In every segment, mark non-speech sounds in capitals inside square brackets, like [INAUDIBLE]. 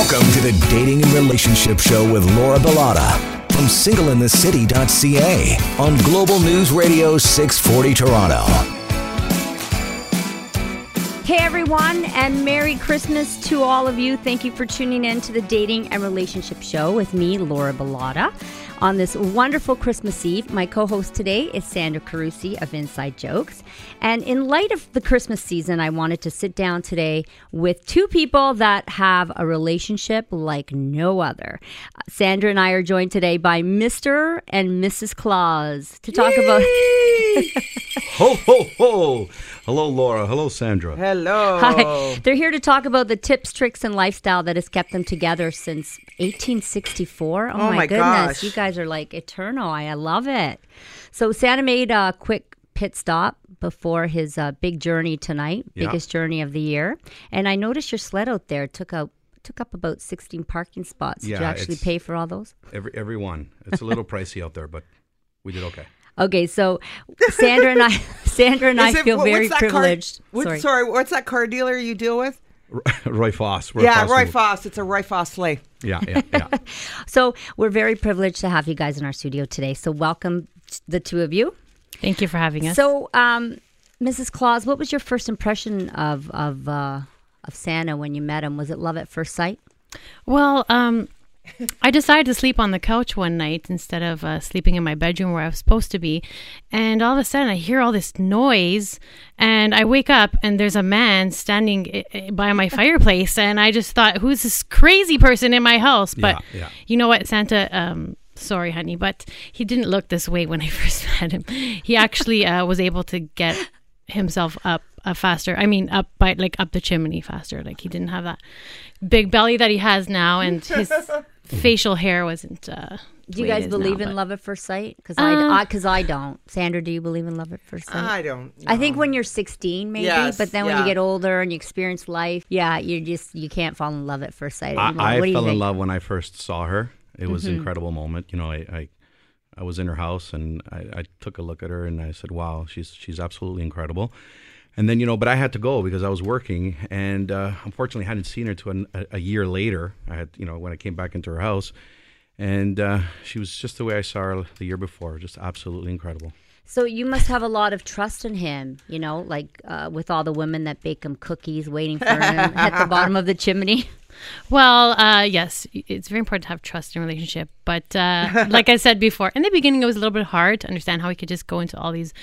Welcome to the Dating and Relationship Show with Laura Bilotta from singleinthecity.ca on Global News Radio 640 Toronto. Hey everyone, and Merry Christmas to all of you. Thank you for tuning in to the Dating and Relationship Show with me, Laura Bilotta. On this wonderful Christmas Eve, my co host today is Sandra Carusi of Inside Jokes. And in light of the Christmas season, I wanted to sit down today with two people that have a relationship like no other. Sandra and I are joined today by Mr. and Mrs. Claus to talk about. [LAUGHS] Ho, ho, ho. Hello, Laura. Hello, Sandra. Hello. Hi. They're here to talk about the tips, tricks, and lifestyle that has kept them together since 1864. Oh, my, my goodness. gosh. You guys are like eternal. I, I love it. So, Santa made a quick pit stop before his uh, big journey tonight, Yeah. biggest journey of the year. And I noticed your sled out there took out. Took up about 16 parking spots. Did you actually pay for all those? Every every one. It's a little [LAUGHS] pricey out there, but we did okay. Okay, so [LAUGHS] Sandra and I, Sandra and I it- feel what- very what's that car- privileged. what- Sorry. sorry. what's that car dealer you deal with? [LAUGHS] Roy Foss. Roy yeah, Foss Roy is- Foss. It's a Roy Foss sleigh. Yeah, yeah, yeah. [LAUGHS] So we're very privileged to have you guys in our studio today. So welcome the two of you. Thank you for having us. So, um, Mrs. Claus, what was your first impression of of uh, of Santa when you met him? Was it love at first sight? well, um, [LAUGHS] I decided to sleep on the couch one night instead of uh, sleeping in my bedroom where I was supposed to be. And all of a sudden, I hear all this noise, and I wake up, and there's a man standing i- i- by my [LAUGHS] fireplace. And I just thought, who's this crazy person in my house? But Yeah, yeah. you know what, Santa? Um, sorry, honey, but he didn't look this way when I [LAUGHS] first met him. He actually uh, was able to get himself up uh, faster. I mean, up by like up the chimney faster. Like he didn't have that big belly that he has now, and his [LAUGHS] facial hair wasn't. Uh, Do you guys believe now, in but- love at first sight? Because Uh, I because I, don't. Sandra, do you believe in love at first sight? I don't. I think when you're 16, maybe, Yes, but then when you get older and you experience life, yeah, you just you can't fall in love at first sight. I, anymore. I what do you fell in? Mm-hmm. love when I first saw her. It was an incredible moment. You know, I, I I was in her house and I, I took a look at her and I said, "Wow, she's she's absolutely incredible." And then you know, but I had to go because I was working, and uh, unfortunately, hadn't seen her to an, a, a year later. I had you know when I came back into her house, and uh, she was just the way I saw her the year before, just absolutely incredible. So you must have a lot of trust in him, you know, like uh, with all the women that bake him cookies, waiting for him [LAUGHS] at the bottom of the chimney. Well, uh, yes, it's very important to have trust in a relationship. But uh, like I said before, in the beginning, it was a little bit hard to understand how he could just go into all these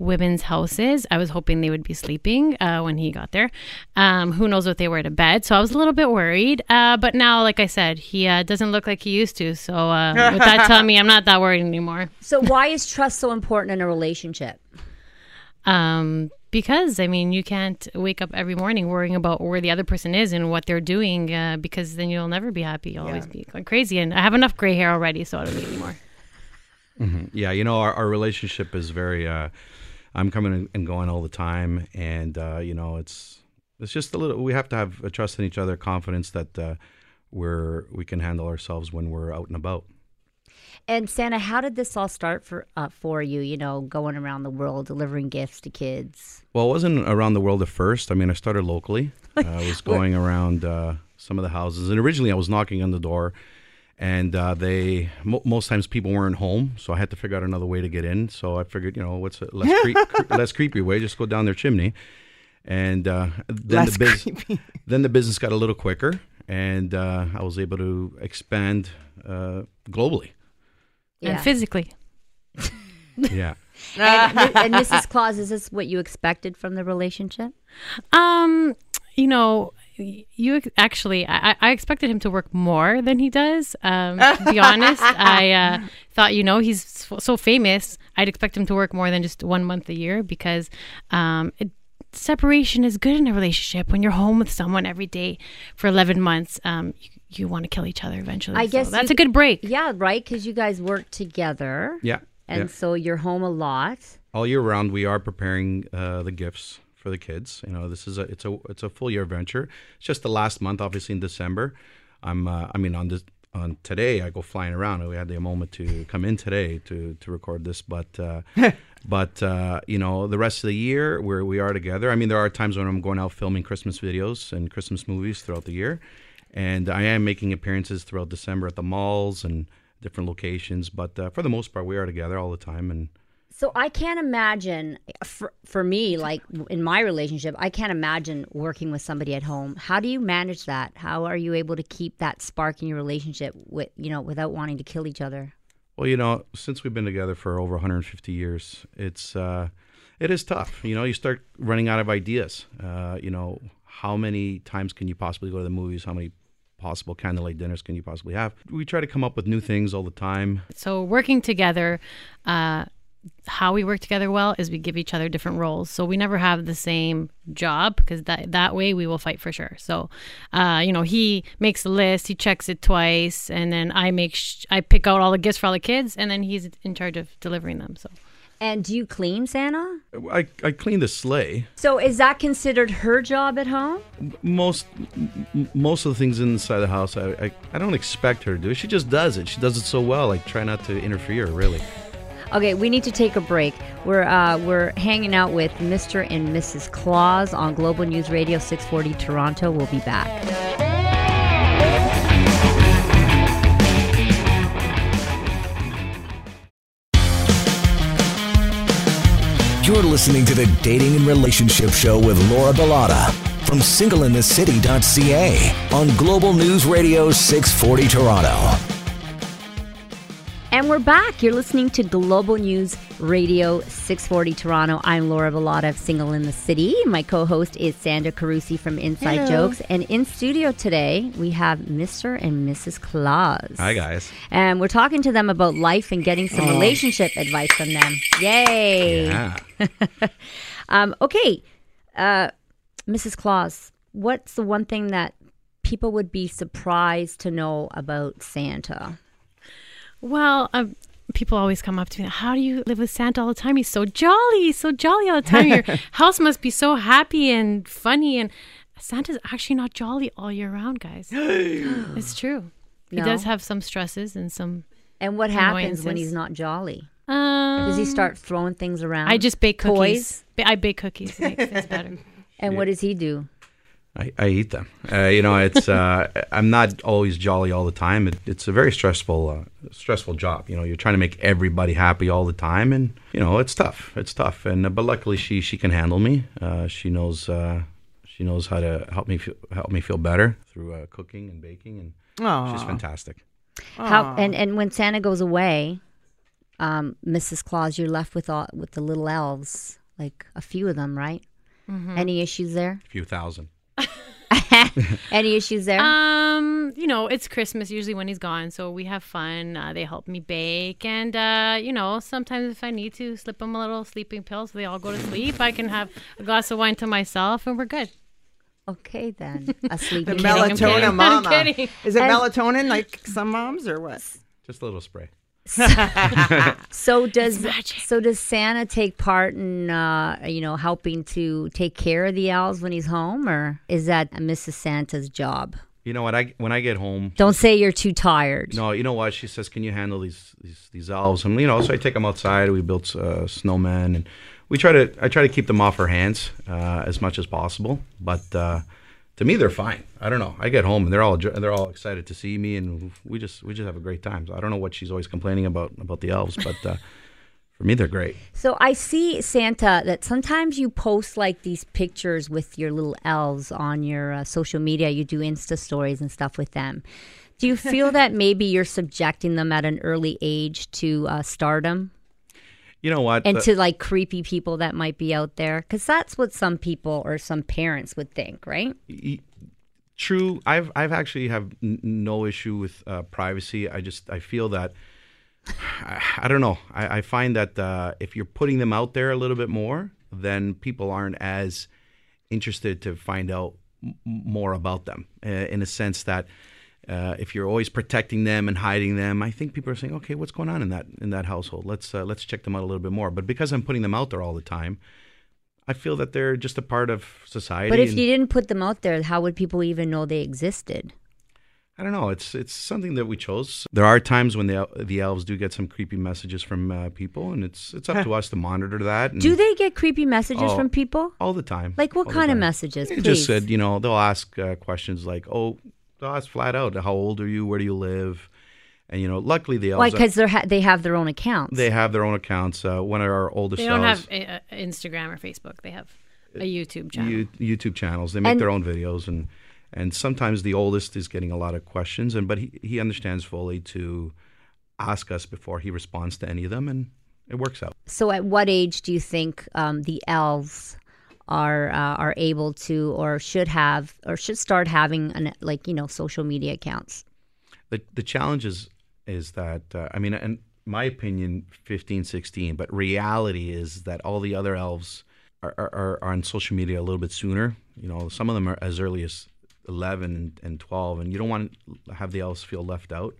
women's houses. I was hoping they would be sleeping uh, when he got there. Um, who knows what they were to bed? So I was a little bit worried. Uh, but now, like I said, he uh, doesn't look like he used to. So uh, [LAUGHS] with that telling me, I'm not that worried anymore. So why is trust so important in a relationship? Um, because I mean, you can't wake up every morning worrying about where the other person is and what they're doing, uh, because then you'll never be happy. You'll always be going crazy. And I have enough gray hair already, so I don't need any more. Yeah, you know, our, our relationship is very. I'm coming and going all the time, and uh, you know, it's it's just a little. We have to have a trust in each other, confidence that uh, we're we can handle ourselves when we're out and about. And Santa, how did this all start for uh, for you? You know, going around the world delivering gifts to kids. Well, it wasn't around the world at first. I mean, I started locally. [LAUGHS] I was going around uh, some of the houses, and originally I was knocking on the door, and uh, they mo- most times people weren't home, so I had to figure out another way to get in. So I figured, you know, what's a less creep, [LAUGHS] cre- less creepy way? Just go down their chimney, and uh, then Less the bus- creepy. [LAUGHS] then the business got a little quicker, and uh, I was able to expand uh, globally. [LAUGHS] Yeah. And physically. Yeah. and, and Mrs. Claus, is this what you expected from the relationship? Um, you know, y- you actually, I, I expected him to work more than he does. Um, [LAUGHS] to be honest, I uh, thought, you know, he's so, so famous. I'd expect him to work more than just one month a year because um, it, separation is good in a relationship. When you're home with someone every day for 11 months, um, you, you want to kill each other eventually. I So guess that's you- a good break. Yeah, right. Because you guys work together, Yeah. and yeah. so you're home a lot. all year round we are preparing uh, the gifts for the kids. You know this is a it's a it's a full year venture. It's just the last month obviously in december. I'm uh, i mean on this on today i go flying around. We had the moment to come in today to to record this but uh [LAUGHS] but uh you know the rest of the year where we are together. I mean there are times when i'm going out filming christmas videos and christmas movies throughout the year and I am making appearances throughout December at the malls and different locations. But uh, for the most part, we are together all the time, and So I can't imagine for, for me, like in my relationship, I can't imagine working with somebody at home. How do you manage that? How are you able to keep that spark in your relationship with you know without wanting to kill each other? Well, you know, since we've been together for over 150 years, it's uh, it is tough. You know, you start running out of ideas. Uh, you know, how many times can you possibly go to the movies? How many possible candlelight dinners can you possibly have? We try to come up with new things all the time. So working together, uh, how we work together well is we give each other different roles. So we never have the same job because that that way we will fight for sure. So, uh, you know, he makes the list, he checks it twice, and then I make sh- I pick out all the gifts for all the kids, and then he's in charge of delivering them. So And do you clean Santa? I, I clean the sleigh. So is that considered her job at home? Most m- most of the things inside the house, I, I I don't expect her to do. She just does it. She does it so well. I try not to interfere. Really. Okay, we need to take a break. We're uh, we're hanging out with Mr. and Mrs. Claus on Global News Radio 640 Toronto. We'll be back. You're listening to the Dating and Relationship Show with Laura Bilotta from singleinthecity.ca on Global News Radio 640 Toronto. And we're back. You're listening to Global News Radio 640 Toronto. I'm Laura Bilotta of Single in the City. My co-host is Sandra Carusi from Inside Jokes. And in studio today, we have Mr. and Mrs. Claus. Hi guys. And we're talking to them about life and getting some relationship advice from them. Yay! Yeah. [LAUGHS] Um, okay, uh, Mrs. Claus, what's the one thing that people would be surprised to know about Santa? Well, um, people always come up to me. How do you live with Santa all the time? He's so jolly. He's so jolly all the time. Your [LAUGHS] house must be so happy and funny. And Santa's actually not jolly all year round, guys. [GASPS] it's true. He does have some stresses and some. And what happens when he's not jolly? Um, Does he start throwing things around? I just bake cookies. Toys? I bake cookies. It makes things better. [LAUGHS] And what does he do? I, I eat them. Uh, you know, it's uh, [LAUGHS] I'm not always jolly all the time. It, it's a very stressful, uh, stressful job. You know, you're trying to make everybody happy all the time, and you know, it's tough. It's tough. And uh, but luckily, she she can handle me. Uh, she knows uh, she knows how to help me feel, help me feel better through uh, cooking and baking, and she's Aw. fantastic. How and and when Santa goes away, um, Mrs. Claus, you're left with all with the little elves, like a few of them, right? Any issues there? A few thousand. [LAUGHS] Any issues there? Um, you know, it's Christmas usually when he's gone, so we have fun. Uh, they help me bake, and uh, you know, sometimes if I need to, slip them a little sleeping pill so they all go to sleep. I can have a glass of wine to myself, and we're good. okay, then [LAUGHS] a sleeping The pill. I'm melatonin I'm mama. kidding. Is it And- melatonin like some moms or what? Just a little spray. [LAUGHS] So does magic. so does Santa take part in uh, you know helping to take care of the elves when he's home, or is that Mrs. Santa's job? You know what? I when I get home, Don't say you're too tired. No, you know what? She says, "Can you handle these these these elves?" And you know, so I take them outside. We built uh, snowmen, and we try to I try to keep them off her hands uh, as much as possible. But uh, to me, they're fine. I don't know. I get home and they're all they're all excited to see me, and we just we just have a great time. So I don't know what she's always complaining about about the elves, but uh, [LAUGHS] for me, they're great. So I see Santa that sometimes you post like these pictures with your little elves on your uh, social media. You do Insta stories and stuff with them. Do you feel [LAUGHS] that maybe you're subjecting them at an early age to uh, stardom You know what? and Uh, to like creepy people that might be out there? Because that's what some people or some parents would think, right? true i've i've actually have n- no issue with uh, privacy i just i feel that i, [SIGHS] I don't know I, I find that uh, if you're putting them out there a little bit more then people aren't as interested to find out m- more about them uh, in a sense that uh, if you're always protecting them and hiding them, I think people are saying, "Okay, what's going on in that in that household? Let's uh, let's check them out a little bit more." But because I'm putting them out there all the time, I feel that they're just a part of society. But if you didn't put them out there, how would people even know they existed? I don't know. It's it's something that we chose. There are times when the the elves do get some creepy messages from uh, people, and it's it's up to us to monitor that. And Do they get creepy messages Oh, from people? all the time? Like what all kind of messages? They just said, you know, they'll ask uh, questions like, "Oh, ask flat out, how old are you? Where do you live? And you know, luckily the elves Why? Because they ha- they have their own accounts. they have their own accounts. Uh, one of our oldest They don't elves, have a, a Instagram or Facebook. They have a YouTube channel. you, YouTube channels. They make And- their own videos, and and sometimes the oldest is getting a lot of questions, and but he, he understands fully to ask us before he responds to any of them, and it works out. So, at what age do you think um, the elves are uh, are able to, or should have, or should start having, an, like you know, social media accounts? The the challenge is is that uh, I mean, in my opinion, 15, 16, but reality is that all the other elves are, are, are on social media a little bit sooner. You know, some of them are as early as 11 and, and 12, and you don't want to have the elves feel left out.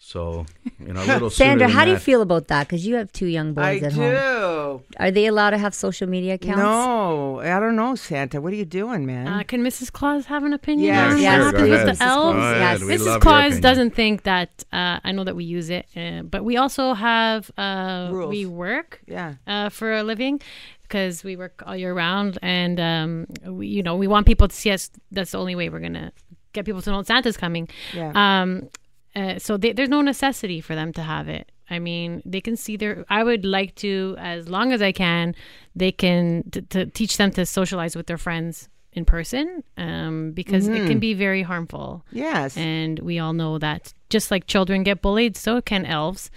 So, you know, a [LAUGHS] little Sandra, than how do you that. feel about that? Because you have two young boys I at do. home. Are they allowed to have social media accounts? No, I don't know, Santa. What are you doing, man? Uh, can Mrs. Claus have an opinion? Yes, on yes, what please. happens with Mrs. the elves? Claus, yes. We Mrs. Claus doesn't think that. Uh, I know that we use it, uh, but we also have uh, Rules. we work yeah. uh, for a living because we work all year round, and um, we, you know we want people to see us. That's the only way we're gonna get people to know Santa's coming. Yeah. Um, uh, so they, there's no necessity for them to have it. I mean, they can see their. I would like to, as long as I can, they can t- to teach them to socialize with their friends in person, um, because it can be very harmful. Yes. And we all know that just like children get bullied, so can elves.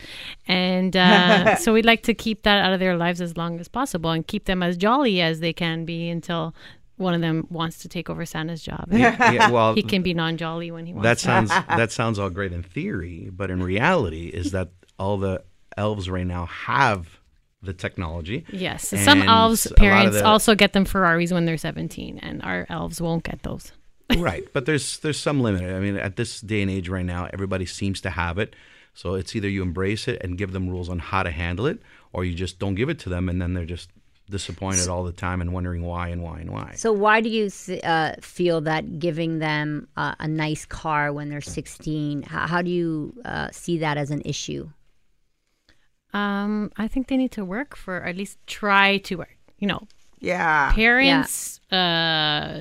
And uh, [LAUGHS] so we'd like to keep that out of their lives as long as possible and keep them as jolly as they can be until one of them wants to take over Santa's job. Yeah, [LAUGHS] well, he can be non jolly when he wants that to. sounds [LAUGHS] that sounds all great in theory, but in reality, is that all the elves right now have the technology. Yes. Some elves' a lot of parents the- also get them Ferraris when they're 17, and our elves won't get those. [LAUGHS] right but there's there's some limit i mean at this day and age right now everybody seems to have it so it's either you embrace it and give them rules on how to handle it or you just don't give it to them and then they're just disappointed all the time and wondering why and why and why So, why do you uh, feel that giving them uh, a nice car when they're 16, how, how do you uh, see that as an issue? Um, I think they need to work for, at least try to work. You know, yeah. parents, uh,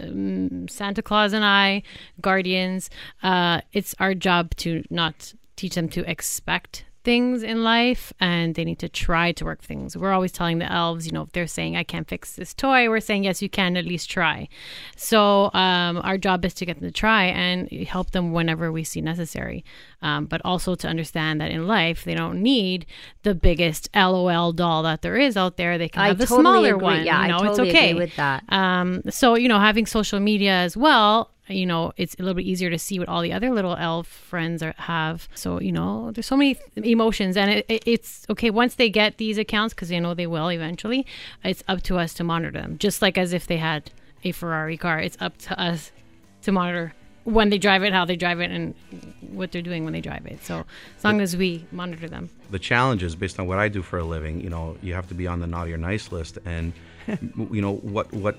mm, Santa Claus and I, guardians, uh, it's our job to not teach them to expect things in life and they need to try to work things. We're always telling the elves, you know, if they're saying, I can't fix this toy, we're saying, yes, you can at least try. So um, our job is to get them to try and help them whenever we see necessary. Um, but also to understand that in life, they don't need the biggest LOL doll that there is out there. They can I have the totally smaller agree. one. Yeah, I you know, totally it's okay agree with that. um, so you know, having social media as well, you know, it's a little bit easier to see what all the other little elf friends are, have. So you know, there's so many emotions, and it, it, it's okay once they get these accounts because they know they will eventually. It's up to us to monitor them, just like as if they had a Ferrari car. It's up to us to monitor when they drive it, how they drive it, and what they're doing when they drive it. So as long as we monitor them. the challenge is based on what I do for a living. You know, you have to be on the naughty or nice list, and [LAUGHS] you know what what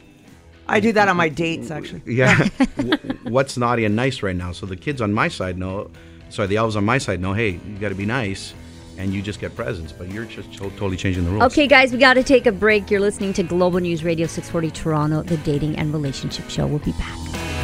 I do that on my dates, actually. yeah [LAUGHS] what's naughty and nice right now. So the kids on my side know, sorry, the elves on my side know, hey, you got to be nice, and you just get presents. But you're just to- totally changing the rules. Okay, guys, we got to take a break. You're listening to Global News Radio 640 Toronto, the dating and relationship show. We'll be back.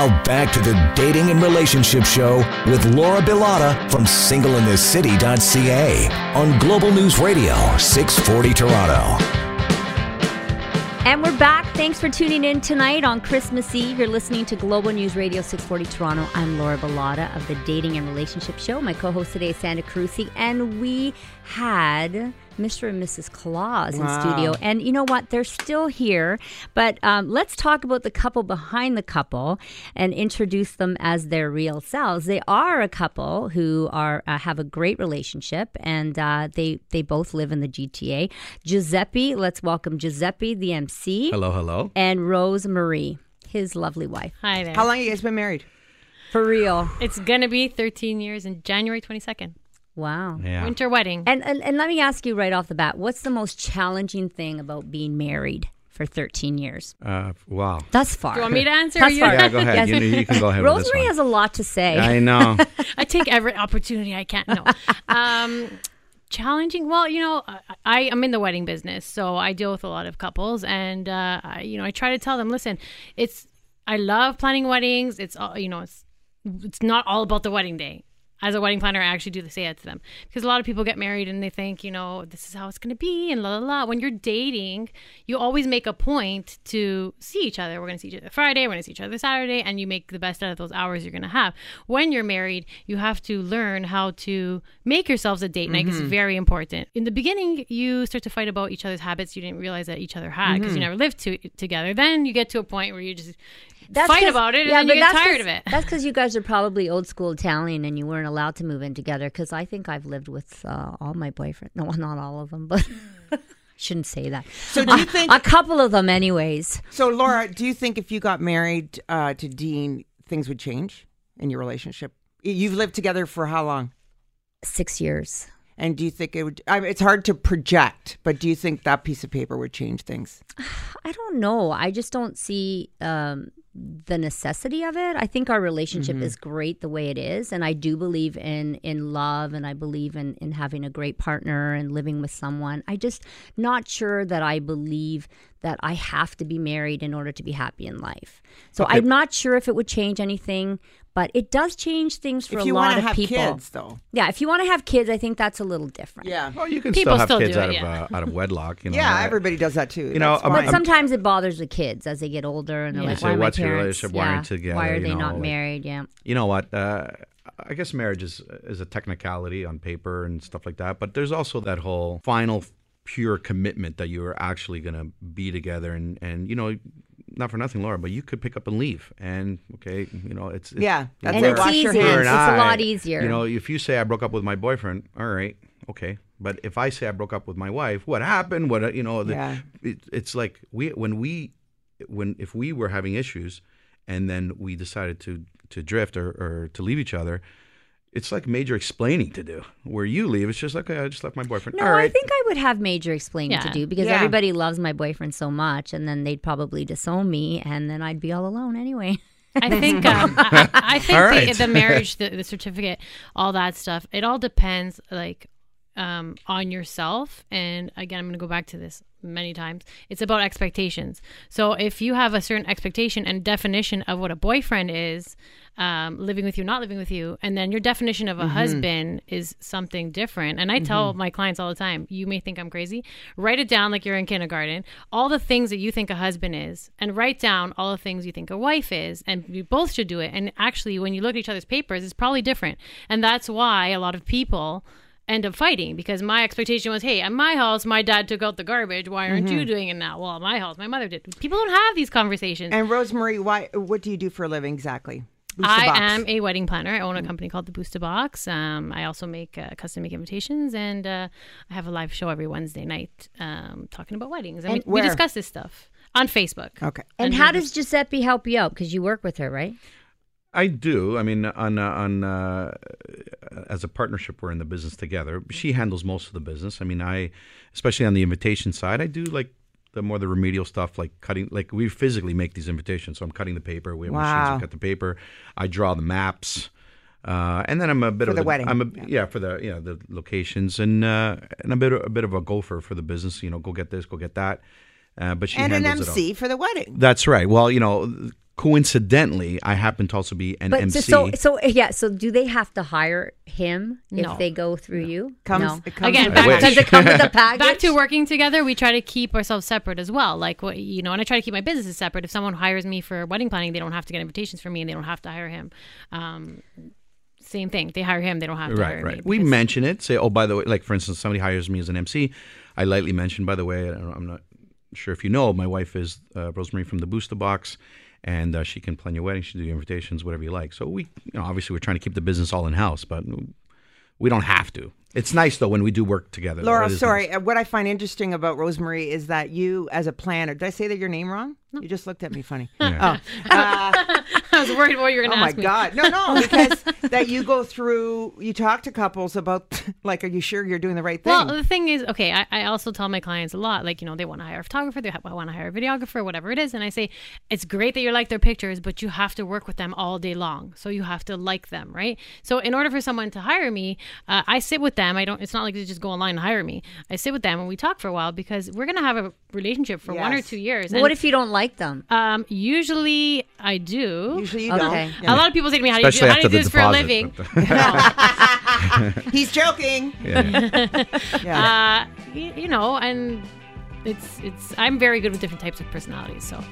Now back to the Dating and Relationship Show with Laura Bilotta from singleinthecity.ca on Global News Radio 640 Toronto. And we're back. Thanks for tuning in tonight on Christmas Eve. You're listening to Global News Radio 640 Toronto. I'm Laura Bilotta of the Dating and Relationship Show. My co-host today is Sandra Carusi, and we had Mr. and Mrs. Claus in studio. And you know what? They're still here. But um, let's talk about the couple behind the couple and introduce them as their real selves. They are a couple who are uh, have a great relationship, and uh, they they both live in the GTA. Giuseppe, let's welcome Giuseppe, the MC, Hello, hello. and Rose Marie, his lovely wife. Hi there. How long have you guys been married? For real. It's gonna be 13 years in January 22nd. Wow. Yeah. Winter wedding. And, and and let me ask you right off the bat, what's the most challenging thing about being married? for 13 years. Uh, wow. Thus far. Do you want me to [LAUGHS] answer? Thus You- far. Yeah, go ahead. Yes. You, you can go ahead with this Rosemary has a lot to say. I know. [LAUGHS] I take every opportunity I can. No. [LAUGHS] Um, challenging. Well, you know, I, I'm in the wedding business, so I deal with a lot of couples, and uh, I, you know, I try to tell them, listen, it's I love planning weddings. It's all you know, it's it's not all about the wedding day. As a wedding planner, I actually do the say that to them because a lot of people get married and they think, you know, this is how it's going to be and la la la. When you're dating, you always make a point to see each other. We're going to see each other Friday, we're going to see each other Saturday, and you make the best out of those hours you're going to have. When you're married, you have to learn how to make yourselves a date night 'cause it's mm-hmm. very important. In the beginning, you start to fight about each other's habits you didn't realize that each other had because you mm-hmm. never lived to, together. Then you get to a point where you just fight about it and yeah, then you get that's tired of it. That's because you guys are probably old school Italian and you weren't allowed to move in together. Because I think I've lived with uh, all my boyfriends. No, [LAUGHS] not all of them, but [LAUGHS] shouldn't say that. So do you think? A couple of them, anyways. so Laura, do you think if you got married uh, to Dean, things would change in your relationship? You've lived together for how long? Six years. And do you think it would? I mean, it's hard to project, but do you think that piece of paper would change things? [SIGHS] I don't know. I just don't see um, the necessity of it. I think our relationship Mm-hmm. is great the way it is, and I do believe in in love, and I believe in in having a great partner and living with someone. I just not sure that I believe that I have to be married in order to be happy in life. So I'm not sure if it would change anything, but it does change things for if a you lot want to of have people. kids, though, Yeah, if you want to have kids, I think that's a little different. yeah, Well, you can People still have still kids out it, of yeah. uh, out of wedlock. You know, yeah, I- everybody does that too. You know, I'm- fine. But sometimes it bothers the kids as they get older and they're Yeah. like, Say, "Why are my what's your parents? relationship? Why aren't yeah. together?" Why are You they know, not like- married?" Yeah. you know what? Uh, I guess marriage is is a technicality on paper and stuff like that, but there's also that whole final pure commitment that you are actually going to be together and and you know not for nothing Laura but you could pick up and leave and okay you know it's, it's Yeah, that's And it's Wash your easy. hands. her It's a lot easier. You know, if you say I broke up with my boyfriend, all right, okay. But if I say I broke up with my wife, what happened? What you know? The, Yeah. it, it's like we when we when if we were having issues, and then we decided to to drift or, or to leave each other. It's like major explaining to do. Where you leave, it's just like okay, I just left my boyfriend. No, all right. I think I would have major explaining to do because Yeah. everybody loves my boyfriend so much, and then they'd probably disown me, and then I'd be all alone anyway. I [LAUGHS] think um, I, I [LAUGHS] think All the, the marriage, the, the certificate, all that stuff. It all depends, like, um, on yourself. And again, I'm going to go back to this many times. It's about expectations. So if you have a certain expectation and definition of what a boyfriend is, um, living with you, not living with you, and then your definition of a husband is something different. And I tell my clients all the time, you may think I'm crazy. Write it down like you're in kindergarten. All the things that you think a husband is, and write down all the things you think a wife is, and you both should do it. And actually, when you look at each other's papers, it's probably different. And that's why a lot of people end up fighting because my expectation was, hey, at my house, my dad took out the garbage. Why aren't you doing it now? Well, at my house, my mother did. People don't have these conversations. And Rosemary, why? What do you do for a living exactly? Boost the I box. am a wedding planner. I own a company called the Busta Box. Um, I also make uh, custom make invitations, and uh, I have a live show every Wednesday night um, talking about weddings. And, And we, we discuss this stuff on Facebook. Okay. And how does Giuseppe help you out? Because you work with her, right? I do. I mean, on uh, on uh, as a partnership, we're in the business together. She handles most of the business. I mean, I, especially on the invitation side, I do like the more the remedial stuff, like cutting. Like we physically make these invitations, so I'm cutting the paper. We have machines Wow. that cut the paper. I draw the maps. Uh, and then I'm a bit For of the a- wedding. I'm a, yeah. for the yeah the locations and uh, and a bit a bit of a gopher for the business. You know, go get this, go get that. Uh, but she and an handles it all. MC for the wedding. That's right. Well, you know, coincidentally, I happen to also be an But MC. so, so, so, yeah. So, do they have to hire him No. if they go through you? Comes, no. it comes Again, back Does it come with a [LAUGHS] package? back to working together we try to keep ourselves separate as well like what you know and i try to keep my businesses separate if someone hires me for wedding planning they don't have to get invitations from me and they don't have to hire him um, same thing they hire him they don't have to Right, hire right. me We mention it. Say, oh, by the way, like for instance, somebody hires me as an MC. I lightly mention, by the way, I don't- I'm not sure if you know, my wife is uh, Rosemary from the Busta Box, and uh, she can plan your wedding. She can do your invitations, whatever you like. So we, you know, obviously we're trying to keep the business all in house, but we don't have to. It's nice though when we do work together. Laura, sorry. nice. uh, What I find interesting about Rosemary is that you, as a planner, did I say that your name wrong? You just looked at me funny. [LAUGHS] Yeah. [LAUGHS] I was worried what you were going Oh to my ask me. God! No, no, because that you go through, you talk to couples about, [LAUGHS] like, are you sure you're doing the right thing? Well, the thing is, okay, I, I also tell my clients a lot, like, you know, they want to hire a photographer, they want to hire a videographer, whatever it is. And I say, it's great that you like their pictures, but you have to work with them all day long. So you have to like them, right? So in order for someone to hire me, uh, I sit with them. I don't, it's not like they just go online and hire me. I sit with them and we talk for a while because we're going to have a relationship for one or two years. what if you don't like them? Um, usually I do. Usually you Okay. don't. A lot of people say to me, "How do you do, how do, you do the this for a living?" [LAUGHS] [LAUGHS] No. [LAUGHS] He's joking. Yeah. Yeah. uh, y- you know, and it's it's. I'm very good with different types of personalities. So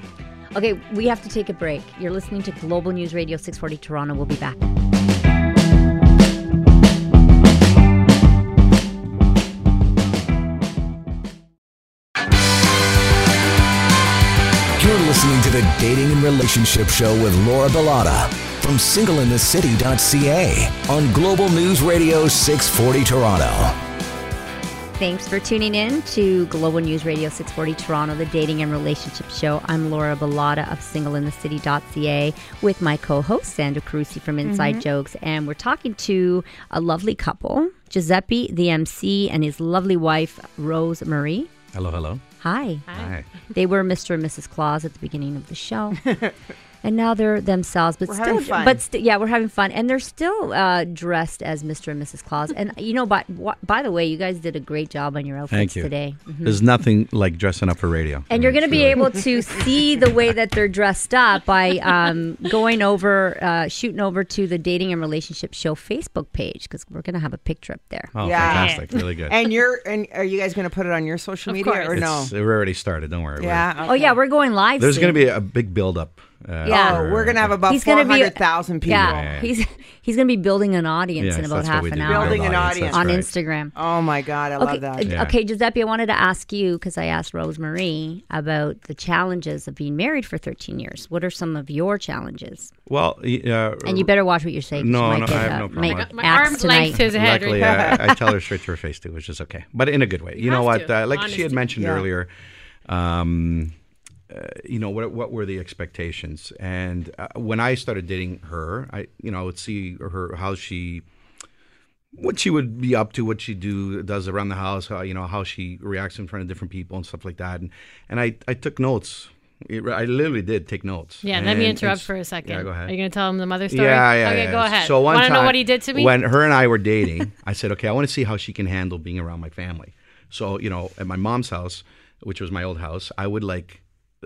Okay, we have to take a break. You're listening to Global News Radio 640 Toronto. We'll be back. Dating and Relationship Show with Laura Bilotta from singleinthecity.ca on Global News Radio 640 Toronto. Thanks for tuning in to Global News Radio 640 Toronto, the dating and relationship show. I'm Laura Bilotta of singleinthecity.ca with my co-host Sandra Carusi from Inside mm-hmm. Jokes, and we're talking to a lovely couple, Giuseppe, the MC, and his lovely wife, Rose Marie. hello, hello. Hi. Hi. They were Mr. and Mrs. Claus at the beginning of the show. [LAUGHS] and now they're themselves, but We're still, fun. but st- yeah, we're having fun, and they're still uh, dressed as Mr. and Mrs. Claus. And you know, by by the way, you guys did a great job on your outfits Thank you. today. There's nothing like dressing up for radio. And you're going to be really- able to see the way that they're dressed up by um, going over, uh, shooting over to the Dating and Relationship Show Facebook page because we're going to have a picture up there. Oh, Yeah. fantastic! Really good. And you're, and are you guys going to put it on your social Of media course. or no? We're already started. Don't worry. We're- Yeah. Oh yeah, we're going live. There's soon. going to be a big build-up. Uh, Yeah. Oh, for- we're going to have about He's gonna be- 400,000 people. Yeah, Yeah, yeah. he's he's going to be building an audience Yes, in about half an hour Building an Build audience. on right. Instagram. Oh my God, I Okay, love that. uh, Yeah. okay, Giuseppe, I wanted to ask you because I asked Rosemarie about the challenges of being married for 13 years. What are some of your challenges? Well, y- uh, And you better watch what you're saying. No, you might no, get, I have [LAUGHS] uh, no problem. make my axe arm's tonight. length to his head. Luckily. I, I tell her straight to her face too, which is okay, but in a good way. You, know what? Uh, like she had mentioned Yeah. earlier, um, uh, you know what? What were the expectations? And uh, when I started dating her, I, you know, I would see her how she, what she would be up to, what she do does around the house, how you know how she reacts in front of different people and stuff like that. And and I I took notes. I literally did take notes. yeah, let me interrupt for a second. Yeah, go ahead. Are you going to tell him the mother story? Yeah, yeah. Okay, yeah. go ahead. So one Want to know what he did to me? When her and I were dating, I said, okay, I want to see how she can handle being around my family. So, you know, at my mom's house, which was my old house, I would like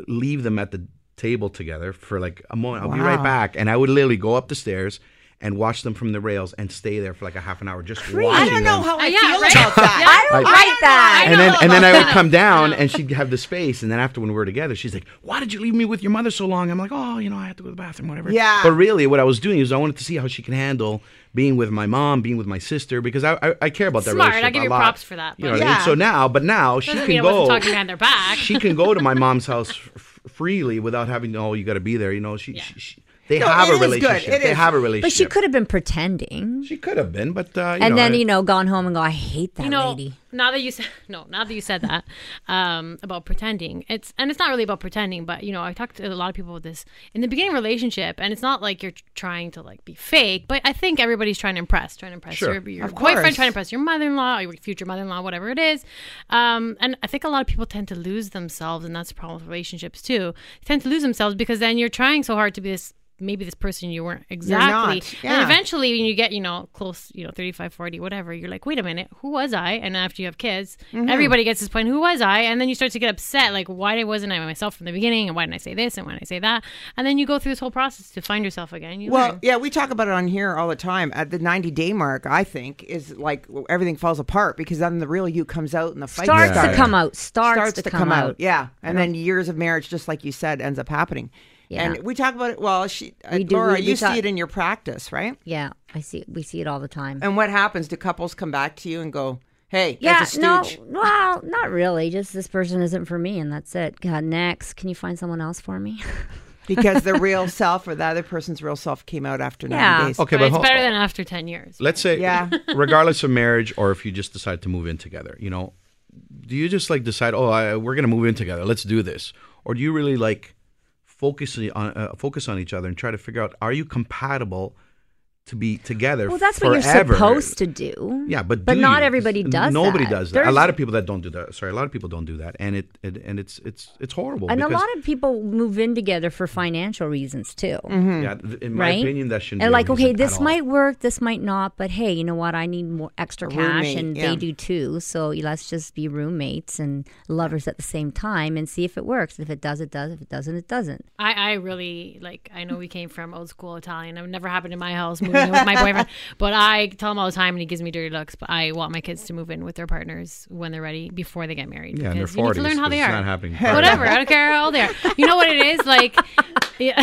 leave them at the table together for like a moment. I'll be right back. And I would literally go up the stairs and watch them from the rails and stay there for like a half an hour just I watching I don't know them. how I Uh, yeah, feel right? about that. I don't I- like that. and then and then I would come down I and she'd have the space. And then after when we were together, she's like, "Why did you leave me with your mother so long?" I'm like, "Oh, you know, I had to go to the bathroom, whatever." Yeah. But really, what I was doing is I wanted to see how she can handle being with my mom, being with my sister, because I I, I care about that Smart. relationship I'll give a you lot. props for that, You know but- what I mean? So now, but now she Doesn't can mean I wasn't go. talking behind their back. She can go to my [LAUGHS] mom's house f- freely without having. Oh, you got to be there. You know, she. she, she they No, have a is good. relationship. It they is. have a relationship. But she could have been pretending. She could have been, but uh, you and know, then, I- you know, gone home and go, I hate that you know, lady. now that you said no, now that you said that um, about pretending, it's and it's not really about pretending, but you know, I talked to a lot of people with this in the beginning relationship, and it's not like you're trying to like be fake, but I think everybody's trying to impress, trying to impress Sure. your, your boyfriend, course. trying to impress your mother-in-law, or your future mother-in-law, whatever it is, um, and I think a lot of people tend to lose themselves, and that's the problem with relationships too. They tend to lose themselves because then you're trying so hard to be this. Maybe this person you weren't exactly. not. And eventually when you get, you know, close, you know, 35, 40, whatever, you're like, wait a minute, who was I? And after you have kids, Mm-hmm. everybody gets this point, who was I? And then you start to get upset, like, why wasn't I myself from the beginning? And why didn't I say this? And why didn't I say that? And then you go through this whole process to find yourself again. You Well, learn. yeah, we talk about it on here all the time. At the 90 day mark, I think, is like everything falls apart because then the real you comes out and the fight Starts starts, to come out. Starts, to, come, out. Yeah. And then years of marriage, just like you said, ends up happening. Yeah. And we talk about it. Well, she, uh, We do, Laura, we- we you talk- see it in your practice, right? Yeah, I see. We see it all the time. And what happens? Do couples come back to you and go, hey, yeah, as a no, well, not really. Just this person isn't for me, and that's it. God, next, can you find someone else for me? [LAUGHS] because the real self or the other person's real self came out after 90 Yeah. days. Okay, but but it's ho- better than after 10 years. let's say Yeah. [LAUGHS] regardless of marriage or if you just decide to move in together you know do you just like decide oh I, we're gonna move in together let's do this or do you really like focus on uh, focus on each other and try to figure out are you compatible to be together Well, that's what you're supposed to do. yeah but but do not you? everybody does. nobody that. does that a lot of people that don't do that sorry a lot of people don't do that and it, it and it's it's it's horrible and a lot of people move in together for financial reasons too. Mm-hmm. yeah in my right? opinion that shouldn't and be a like, okay, this might work, this might not, but hey, you know what? I need more extra cash, roommate, and yeah. they do too. So let's just be roommates and lovers at the same time, and see if it works. If it does, it does. If it doesn't, it doesn't. I, I really like. I know we came from old school Italian. It never happened in my house moving in with my boyfriend. [LAUGHS] But I tell him all the time, and he gives me dirty looks. But I want my kids to move in with their partners when they're ready, before they get married. yeah in their because you need 40s to learn how 'cause they it's are. not happening Whatever. I don't care how old they are. You know what it is like. [LAUGHS] Yeah,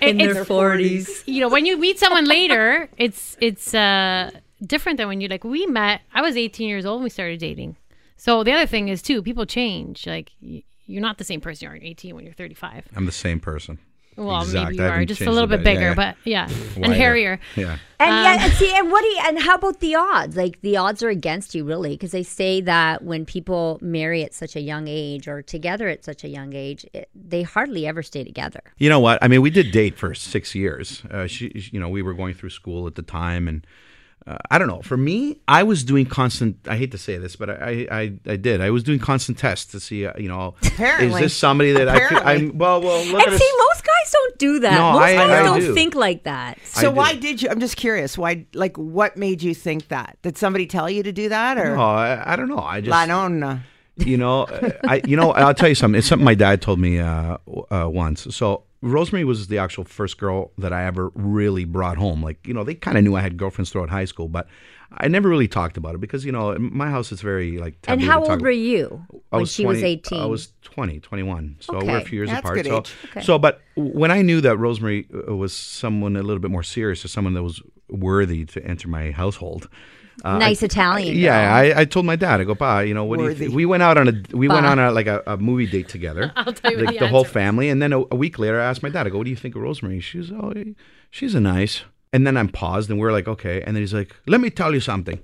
It- it's- forties. you know, when you meet someone later, it's it's uh different than when you like we met. I was 18 years old when we started dating. So the other thing is too, people change. Like y- you're not the same person you are at 18 when you're 35. i'm the same person Well, Exact. maybe you are just a little bit bit. Yeah, bigger, yeah. but yeah, [LAUGHS] and hairier. yeah And Um, yeah, and see, and what do you, and how about the odds? Like the odds are against you, really, because they say that when people marry at such a young age or together at such a young age, it, they hardly ever stay together. You know what? I mean, we did date for six years. Uh, she, you know, we were going through school at the time, and uh, I don't know. For me, I was doing constant. I hate to say this, but I, I, I did. I was doing constant tests to see, uh, you know, Apparently. is this somebody that I could? I'm well. Well, look And at see, us. most guys don't do that. No, most I- guys I don't do. think like that. So why did. did you? I'm just curious. Why? Like, what made you think that? Did somebody tell you to do that, or No, I, I don't know. I just, La nonna? you know, uh, I, you know, I'll tell you something. It's something my dad told me uh, uh, once. So Rosemary was the actual first girl that I ever really brought home. Like, you know, they kind of knew I had girlfriends throughout high school, but I never really talked about it because, you know, my house is very like. And how old were you I when was she was 18? I was 20, 21. So Okay. we're a few years That's apart. so. Okay. so, but when I knew that Rosemary uh, was someone a little bit more serious or someone that was worthy to enter my household. Uh, nice I- Italian. Yeah. I, I told my dad. I go, Pa, you know, what do you Worthy. think? We went out on a we went on a like a, a movie date together. [LAUGHS] I'll tell you the, the the whole family, and then a, a week later, I asked my dad. I go, "What do you think of Rosemary?" She's oh, she's a nice. And then I'm paused, and we're like, okay. And then he's like, "Let me tell you something."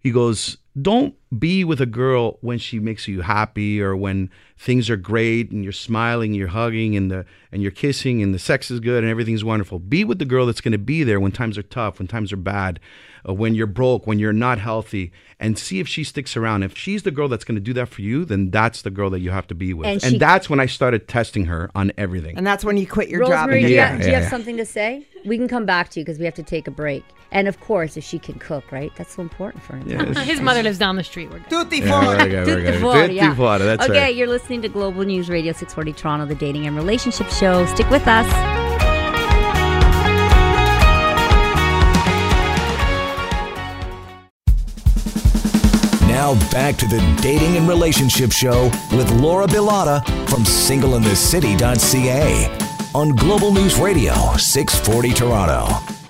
He goes, "Don't be with a girl when she makes you happy, or when things are great and you're smiling, you're hugging, and the and you're kissing, and the sex is good, and everything's wonderful. Be with the girl that's going to be there when times are tough, when times are bad, uh, when you're broke, when you're not healthy, and see if she sticks around. If she's the girl that's going to do that for you, then that's the girl that you have to be with. And And, she- that's when I started testing her on everything. And that's when you quit your job. Rosemary, And do you, Yeah, have, do you have yeah. something to say? We can come back to you because we have to take a break. And of course, if she can cook, right? That's so important for him. [LAUGHS] His mother lives down the street. We're good. Tutti Yeah, fuori. very good, very Tutti good. fuori, Tutti yeah. fuori, that's okay, right. you're listening to Global News Radio 640 Toronto, the dating and relationship show. Stick with us. Now back to the Dating and Relationship Show with Laura Bilotta from singleinthecity.ca on Global News Radio 640 Toronto.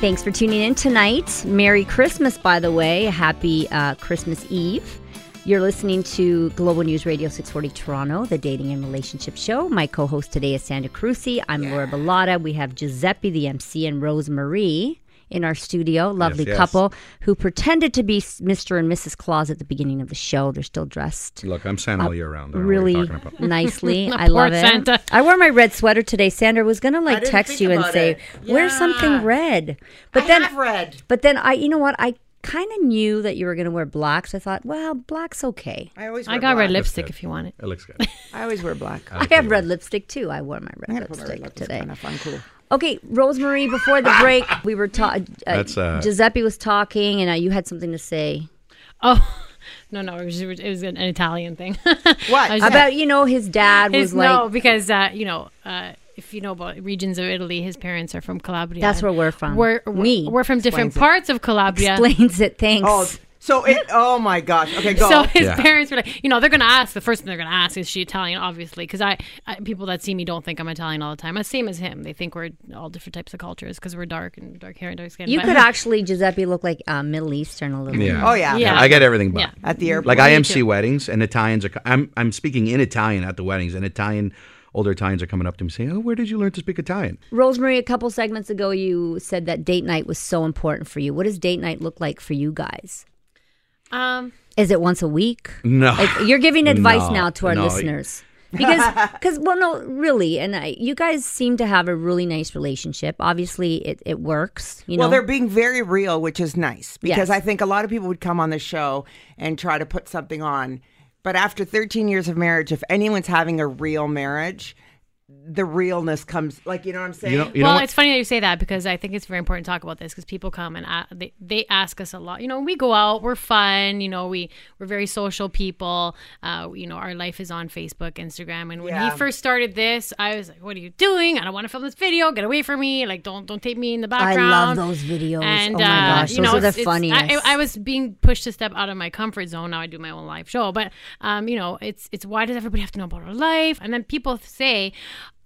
Thanks for tuning in tonight. Merry Christmas, by the way. Happy uh, Christmas Eve. You're listening to Global News Radio 640 Toronto, the dating and relationship show. My co host today is Sandra Carusi. I'm Laura Bilotta. We have Giuseppe, the MC, and Rose Marie in our studio. Lovely yes. couple who pretended to be Mr. and Mrs. Claus at the beginning of the show. They're still dressed Look, I'm Santa uh, all year round. I don't know what really you're talking about. nicely. [LAUGHS] I love it. Santa. I wore my red sweater today. Sandra was gonna like text you and about say, it. "Wear something red," but I then have red. but then I, you know what? I kind of knew that you were gonna wear black, so I thought, well, black's okay. I always. Wear I got red lipstick if you want it. It looks good. I always wear black. I have red lipstick too. I wore my red I'm gonna my lipstick red today. on if I'm cool. Okay, Rosemary. Before the break, [LAUGHS] we were talking. Uh, That's, uh, Giuseppe was talking, and uh, you had something to say Oh, [LAUGHS] no, no, it was, it was an Italian thing. [LAUGHS] What? I was- about you know his dad was like. no, because uh, you know, uh, if you know about regions of Italy, his parents are from Calabria. That's where we're from. We're, we're Me. We're from different Explains it. parts of Calabria. Explains it. Thanks. Oh, so it. [LAUGHS] Oh my gosh. Okay, go. So his Yeah. parents were like, you know, they're gonna ask. The first thing they're gonna ask is she Italian, obviously, because I, I people that see me don't think I'm Italian all the time. I'm same as him. They think we're all different types of cultures because we're dark and dark hair and dark skin. you But- could [LAUGHS] actually Giuseppe look like uh, Middle Eastern a little. Yeah. oh yeah. Yeah. I get everything but. Yeah. At the airport. Like I Me MC weddings and Italians are. I'm I'm speaking in Italian at the weddings, and Italian older Italians are coming up to me saying, "Oh, where did you learn to speak Italian?" Rosemary, a couple segments ago, you said that date night was so important for you. What does date night look like for you guys? Um, Is it once a week? No, Like you're giving [LAUGHS] advice No, now to our no. listeners. Because, [LAUGHS] because, well, no, really, and I, you guys seem to have a really nice relationship. Obviously, it, it works. You know, Well, they're being very real, which is nice because Yes. I think a lot of people would come on the show and try to put something on. But after 13 years of marriage, if anyone's having a real marriage, the realness comes. Like, you know what I'm saying? you know, you well, it's funny that you say that because I think it's very important to talk about this because people come and a they, they ask us a lot. You know, we go out, we're fun. You know, we we're very social people. Uh, you know, our life is on Facebook, Instagram. And when Yeah. he first started this, I was like, "What are you doing? I don't want to film this video. Get away from me! Like, don't don't take me in the background I background." love those videos. And oh my uh, gosh, you those know, are the it's- it's- funniest. I, I was being pushed to step out of my comfort zone. Now I do my own live show, but um, you know, it's it's why does everybody have to know about our life? And then people say,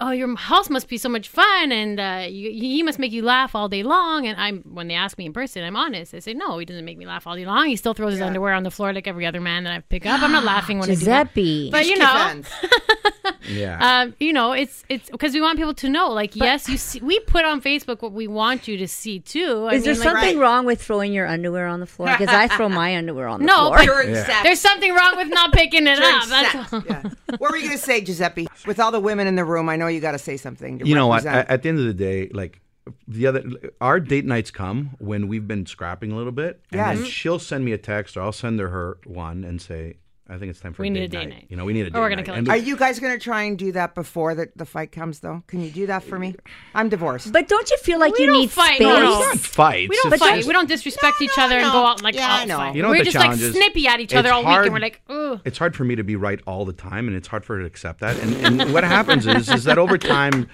"Oh, your house must be so much fun, and uh, you, he must make you laugh all day long." And I'm when they ask me in person, I'm honest. I say, "No, he doesn't make me laugh all day long. He still throws his underwear on the floor like every other man that I pick up. I'm not [GASPS] laughing when I do that." Giuseppe. But you know, [LAUGHS] yeah. um, you know, it's it's because we want people to know. Like, yes, you see, we put on Facebook what we want you to see too. I Is there like, something Right. wrong with throwing your underwear on the floor? Because I throw my underwear on the No, floor. but- During Yeah. there's something wrong with not picking it During up. That's all. Yeah. What were you going to say, Giuseppe? With all the women in the room, I know you got to say something. To you know what? At, at the end of the day, like the other, our date nights come when we've been scrapping a little bit, and Yes. she'll send me a text, or I'll send her her one and say, "I think it's time for We a need date a date night. night. You know, we need a date we're gonna night." kill And Are you guys going to try and do that before the, the fight comes, though? Can you do that for me? I'm divorced. But don't you feel like We you don't need fight, space? no, it's no. not fights. We don't it's fight. just- we don't disrespect each no, other and go out like Yeah, I out know. fight. You know what We're the just like challenge is? snippy at each other It's all week, hard- and we're like, ugh. It's hard for me to be right all the time, and it's hard for her to accept that. And, and what happens is, is that over time,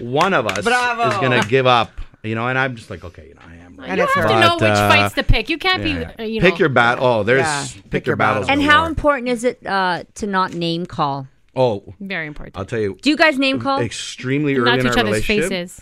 one of us Bravo. is going to give up. You know, and I'm just like, okay, you know, I am right. And you it's have her. to know But, which uh, fights to pick. You can't Yeah. be, uh, you know. pick your battle. Oh, there's Yeah, pick, pick your your battles. battles. And galore. how important is it uh, to not name call? Oh, Very important. I'll tell you, Do you guys name call? extremely early Not in to our each other's relationship. faces.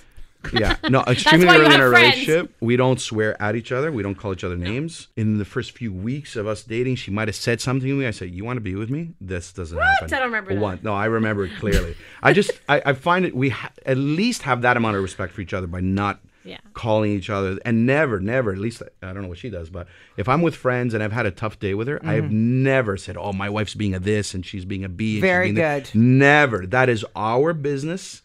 [LAUGHS] Yeah, [LAUGHS] no, extremely early in our friends. relationship, we don't swear at each other. We don't call each other names. In the first few weeks of us dating, she might have said something to me. I said, "You want to be with me?" This doesn't happen. I don't remember that. One, no, I remember it clearly. [LAUGHS] I just, I, I find it. We ha- at least have that amount of respect for each other by not Yeah. calling each other, and never, never. At least I don't know what she does, but if I'm with friends and I've had a tough day with her, I have mm-hmm. never said, "Oh, my wife's being a this and she's being a B." and Very being that." good. Never. That is our business.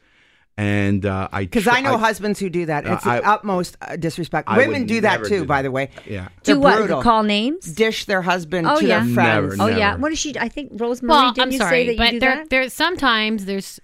And uh, I Because tr- I know husbands who do that. It's I- the utmost uh, disrespect. I Women do that too, do by that. the way. Yeah. They're Do what? brutal. Call names? Dish their husband Oh, to yeah. their friends. Never, Oh yeah. Never. What is she? I think Rose Marie. Well, didn't I'm you sorry, say that you but do there, that? there's sometimes there's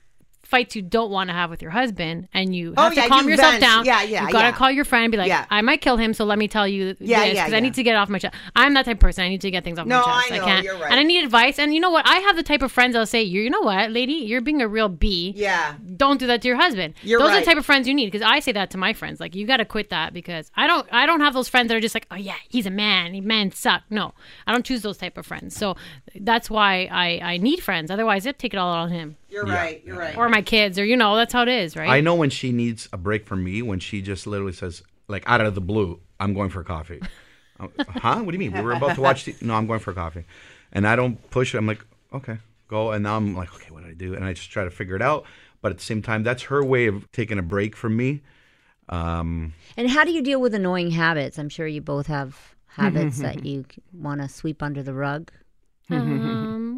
fights you don't want to have with your husband, and you Oh, have yeah, to calm you yourself vent. down. Yeah, yeah, You gotta yeah. call your friend and be like, Yeah. I might kill him, so let me tell you Yeah, this yeah, because I need to get off my chest. I'm that type of person. I need to get things off No, my chest. I know, can't, you're right. and I need advice. And you know what? I have the type of friends that'll say, you, you know what, lady, you're being a real B. Yeah. Don't do that to your husband. You're those are the type of friends you need because I say that to my friends. Like, you got to quit that because I don't. I don't have those friends that are just like, oh yeah, he's a man. He men suck. No, I don't choose those type of friends. So that's why I I need friends. Otherwise, I'd take it all on him You're right. You're right. or my kids or you know that's how it is, right? I know when she needs a break from me when she just literally says, like out of the blue, I'm going for coffee. Huh? What do you mean? We were about to watch. The, [LAUGHS] no, I'm going for coffee, and I don't push it. I'm like, okay, go. And now I'm like, okay, what do I do? And I just try to figure it out. But at the same time, that's her way of taking a break from me. Um, and how do you deal with annoying habits? I'm sure you both have habits [LAUGHS] that you want to sweep under the rug.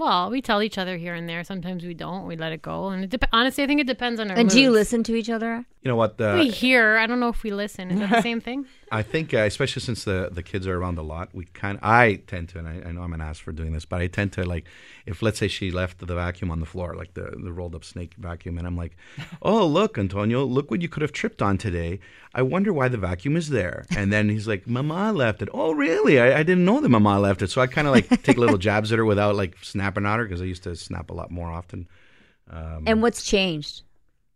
Well, we tell each other here and there. Sometimes we don't. We let it go, and it dep- honestly, I think it depends on our. And do you listen to each other? You know what? Uh, We hear. I don't know if we listen. Is that the [LAUGHS] same thing? I think, uh, especially since the the kids are around a lot, we kind. I tend to, and I, I know I'm an ass for doing this, but I tend to like, if let's say she left the vacuum on the floor, like the the rolled up snake vacuum, and I'm like, [LAUGHS] oh look, Antonio, look what you could have tripped on today. I wonder why the vacuum is there. And then he's like, Mama left it. Oh really? I, I didn't know that Mama left it. So I kind of like take little [LAUGHS] jabs at her without like snapping at her because I used to snap a lot more often. And what's changed?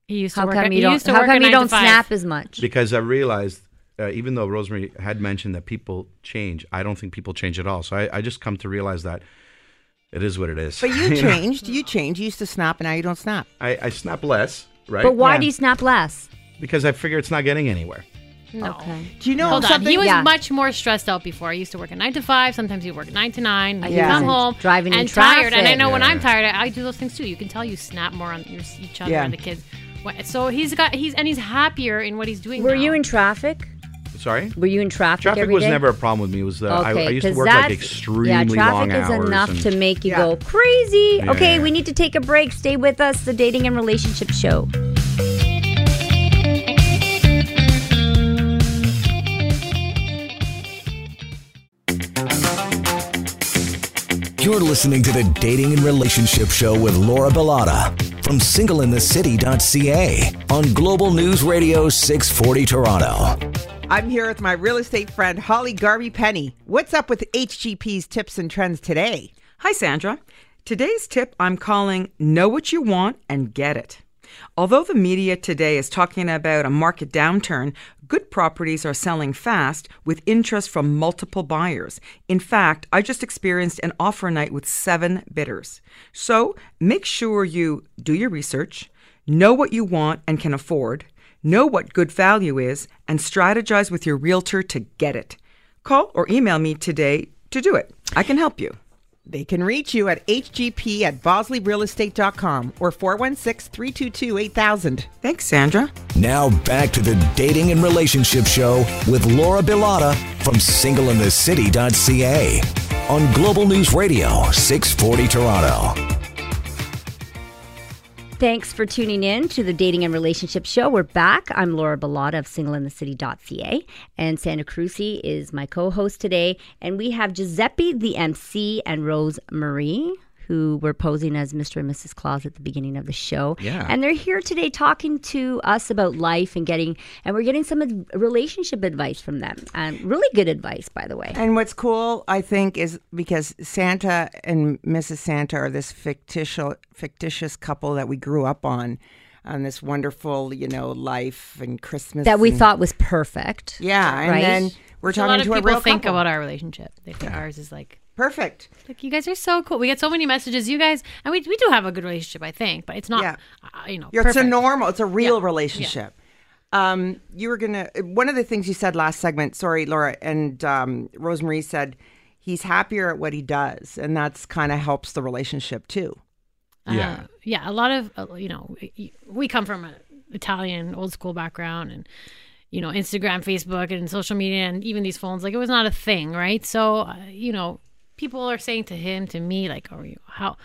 He used to How work. come at, you don't? used to How work come you don't snap as much? because I realized, uh, even though Rose Marie had mentioned that people change, I don't think people change at all. So I, I just come to realize that it is what it is. But [LAUGHS] you know? changed. You changed. You used to snap, and now you don't snap. I, I snap less, right? But why Yeah. do you snap less? Because I figure it's not getting anywhere. No. Okay. Do you know Hold on. something? He was Yeah. much more stressed out before. I used to work at nine to five. Sometimes he'd work nine to nine. He'd Yeah. come home Driving in and tired. And I traffic. know when I'm tired, I, I do those things too. You can tell you snap more on your, each other Yeah. and the kids. What- So he's got he's and he's happier in what he's doing. Were now. you in traffic? Sorry. Were you in traffic? Traffic every was day? never a problem with me. It was uh, I, I used to work like that's- extremely yeah, traffic is enough and- to make you Yeah. go crazy. Yeah, okay, yeah. we need to take a break. Stay with us. The Dating and Relationship Show. You're listening to the Dating and Relationship Show with Laura Bilotta from singleinthecity.ca on Global News Radio 640 Toronto. I'm here with my real estate friend Holly Garvey Penny. What's up with HGP's tips and trends today? Hi, Sandra. Today's tip I'm calling Know What You Want and Get It. Although the media today is talking about a market downturn, good properties are selling fast with interest from multiple buyers. In fact, I just experienced an offer night with seven bidders. So make sure you do your research, know what you want and can afford, know what good value is, and strategize with your realtor to get it. Call or email me today to do it. I can help you. They can reach you at hgp at bosleyrealestate.com or 416 322 8000. Thanks, Sandra. Now back to the Dating and Relationship Show with Laura Bilotta from singleinthecity.ca on Global News Radio 640 Toronto. Thanks for tuning in to the Dating and Relationship Show. We're back. I'm Laura Bilotta of singleinthecity.ca, and Sandra Carusi is my co-host today. And we have Giuseppe, the MC, and Rose Marie, who were posing as Mr. and Mrs. Claus at the beginning of the show. Yeah. And they're here today talking to us about life and getting, and we're getting some ad- relationship advice from them. And really good advice, by the way. And what's cool, I think, is because Santa and Mrs. Santa are this fictitious fictitious couple that we grew up on, on this wonderful, you know, life and Christmas That we and- thought was perfect. yeah, and right? then we're So a lot talking of to a people real think couple. about our relationship. They think ours is like perfect. Like you guys are so cool. We get so many messages. You guys, and we, we do have a good relationship, I think, but it's not, Yeah. uh, you know, Yeah, it's a normal, it's a real Yeah, relationship. Um, you were gonna. One of the things you said last segment. Sorry, Laura and um, Rose Marie said he's happier at what he does, and that's kind of helps the relationship too. Yeah. Uh, yeah. A lot of uh, you know, we- we come from an Italian old school background, and you know, Instagram, Facebook, and social media, and even these phones. Like it was not a thing, right? So uh, you know, people are saying to him, to me, like, "Are you how?"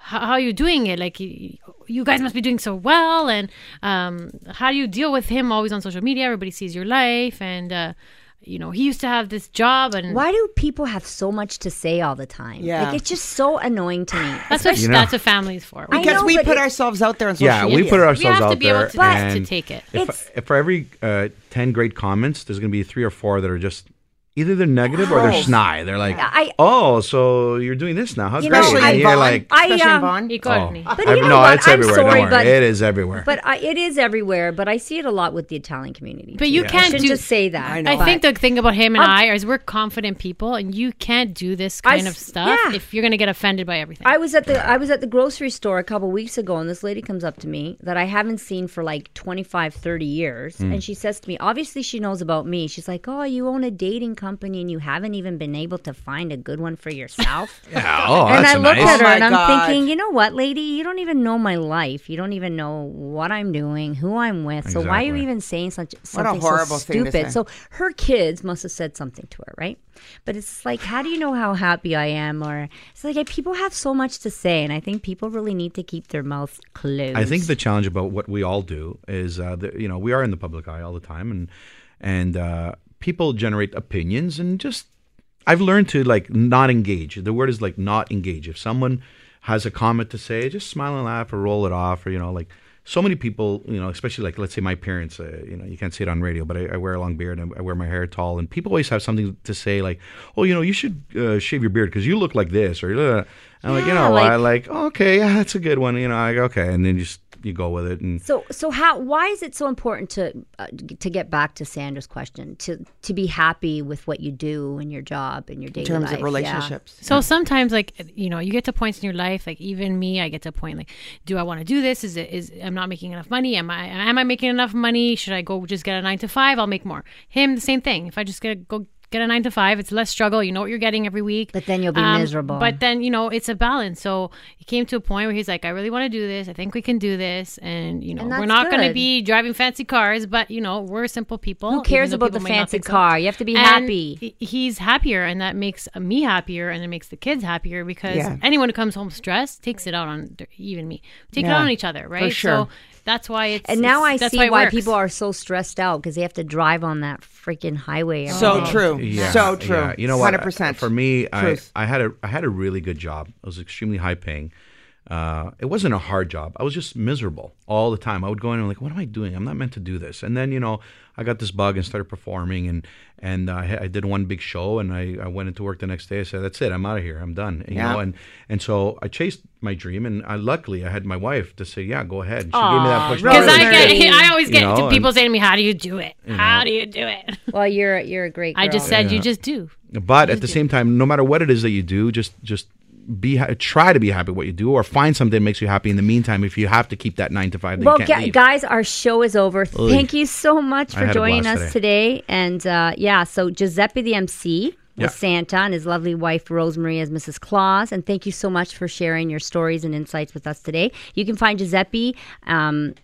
How, how are you doing it? Like you, you guys must be doing so well, and um, how do you deal with him always on social media? Everybody sees your life, and uh, you know he used to have this job, and Why do people have so much to say all the time? Yeah. Like, it's just so annoying to me. that's what You know- that's what family's for. I Because know, we put it- ourselves out there on social Yeah, media. we put ourselves out there. we have to out be able there, to- to take it. If, if for every uh, ten great comments, there's going to be three or four that are just either they're negative or they're snide. They're like, I- oh, so you're doing this now? How You great! know, and I- you're like, I, especially in um, Vaughan. He oh, got me. But I- you know no, what? it's I'm everywhere. sorry, Don't worry, but- it is everywhere. But I, it is everywhere. But I see it a lot with the Italian community. But you I can't shouldn't do- just say that. I know. I but- think the thing about him and I'll- I is we're confident people, and you can't do this I kind s- of stuff yeah. if you're going to get offended by everything. I was at the I was at the grocery store a couple weeks ago and this lady comes up to me that I haven't seen for like 25 30 years Hmm. and she says to me obviously she knows about me she's like oh you own a dating company and you haven't even been able to find a good one for yourself? [LAUGHS] Yeah, [LAUGHS] oh, and that's I look nice. at her oh and I'm God. thinking you know what lady? You don't even know my life. You don't even know what I'm doing who I'm with. So why are you even saying such What a something horrible so thing to stupid? say. so her kids must have said something to her right? But it's like how do you know how happy I am? Or it's like people have so much to say and I think people really need to keep their mouths closed. I think the challenge about what we all do is, uh, that, you know, we are in the public eye all the time, and and uh, people generate opinions, and just I've learned to like not engage. The word is like not engage. If someone has a comment to say, just smile and laugh or roll it off, or you know, like so many people, you know, especially like let's say my parents, uh, you know, you can't see it on radio, but I, I wear a long beard and I wear my hair tall, and people always have something to say like, oh, you know, you should uh, shave your beard because you look like this, or uh, I'm like, you know, like- I like, oh, okay, yeah, [LAUGHS] that's a good one. You know, I go, okay, and then just you go with it, and So, so how? Why is it so important to uh, to get back to Sandra's question to to be happy with what you do in your job and your daily in terms life? of relationships. So sometimes, like you know, you get to points in your life. Like even me, I get to a point like, do I want to do this? Is it is I'm not making enough money? Am I am I making enough money? Should I go just get a nine to five? I'll make more. Him, the same thing. If I just get go get a nine to five, it's less struggle. You know what you're getting every week. But then you'll be Um, miserable. But then you know it's a balance. So he came to a point where he's like, I really want to do this. I think we can do this, and you know And we're not going to be driving fancy cars, but you know we're simple people. Who cares about the people might not fancy think so. car? You have to be And happy. he's happier and that makes me happier and it makes the kids happier because Yeah. anyone who comes home stressed takes it out on even me take it out on each other right sure. so that's why it's And now I it's- that's see it why, people are so stressed out because they have to drive on that freaking highway. every So day. true. Yeah, So true. yeah. You know what? 100%. For me, I, I had a I had a really good job. It was extremely high paying. Uh, it wasn't a hard job. I was just miserable all the time. I would go in and like, what am I doing? I'm not meant to do this. And then you know, I got this bug and started performing, and and uh, I, I did one big show, and I, I went into work the next day. I said, that's it. I'm out of here. I'm done. You Yeah. know, and and so I chased my dream, and I luckily I had my wife to say, yeah, go ahead. And she gave me that push. because I get I always You get know, people and- saying to me how do you do it how do you do it Well, you're you're a great. Girl. I just said you just do But at the same time, no matter what it is that you do, just just be try to be happy with what you do, or find something that makes you happy. In the meantime, if you have to keep that nine to five, Well, you can't gu- leave. guys, our show is over. Thank you so much for joining us today. And uh, yeah, so Giuseppe the MC was Yeah. Santa and his lovely wife Rose Marie as Mrs. Claus. And thank you so much for sharing your stories and insights with us today. You can find Giuseppe um,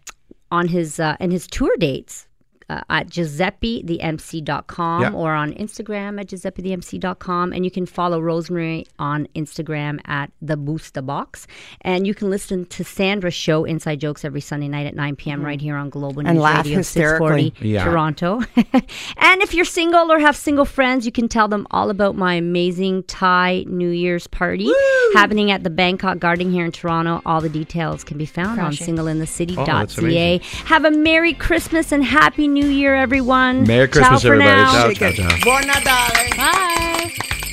on his uh, and his tour dates. Uh, at giuseppethemc.com Yeah. or on Instagram at giuseppethemc.com. And you can follow Rose Marie on Instagram at the Busta Box. And you can listen to Sandra's show, Inside Jokes, every Sunday night at 9 p.m. right here on Global Mm-hmm. And News laugh Radio hysterically. 640 Yeah. Toronto. [LAUGHS] and if you're single or have single friends, you can tell them all about my amazing Thai New Year's party happening at the Bangkok Garden here in Toronto. All the details can be found on Crush it. singleinthecity.ca. Oh, have a Merry Christmas and Happy New Year, everyone. Merry Ciao Christmas, for everybody. now. Ciao, ciao, ciao. Buon Natale. bye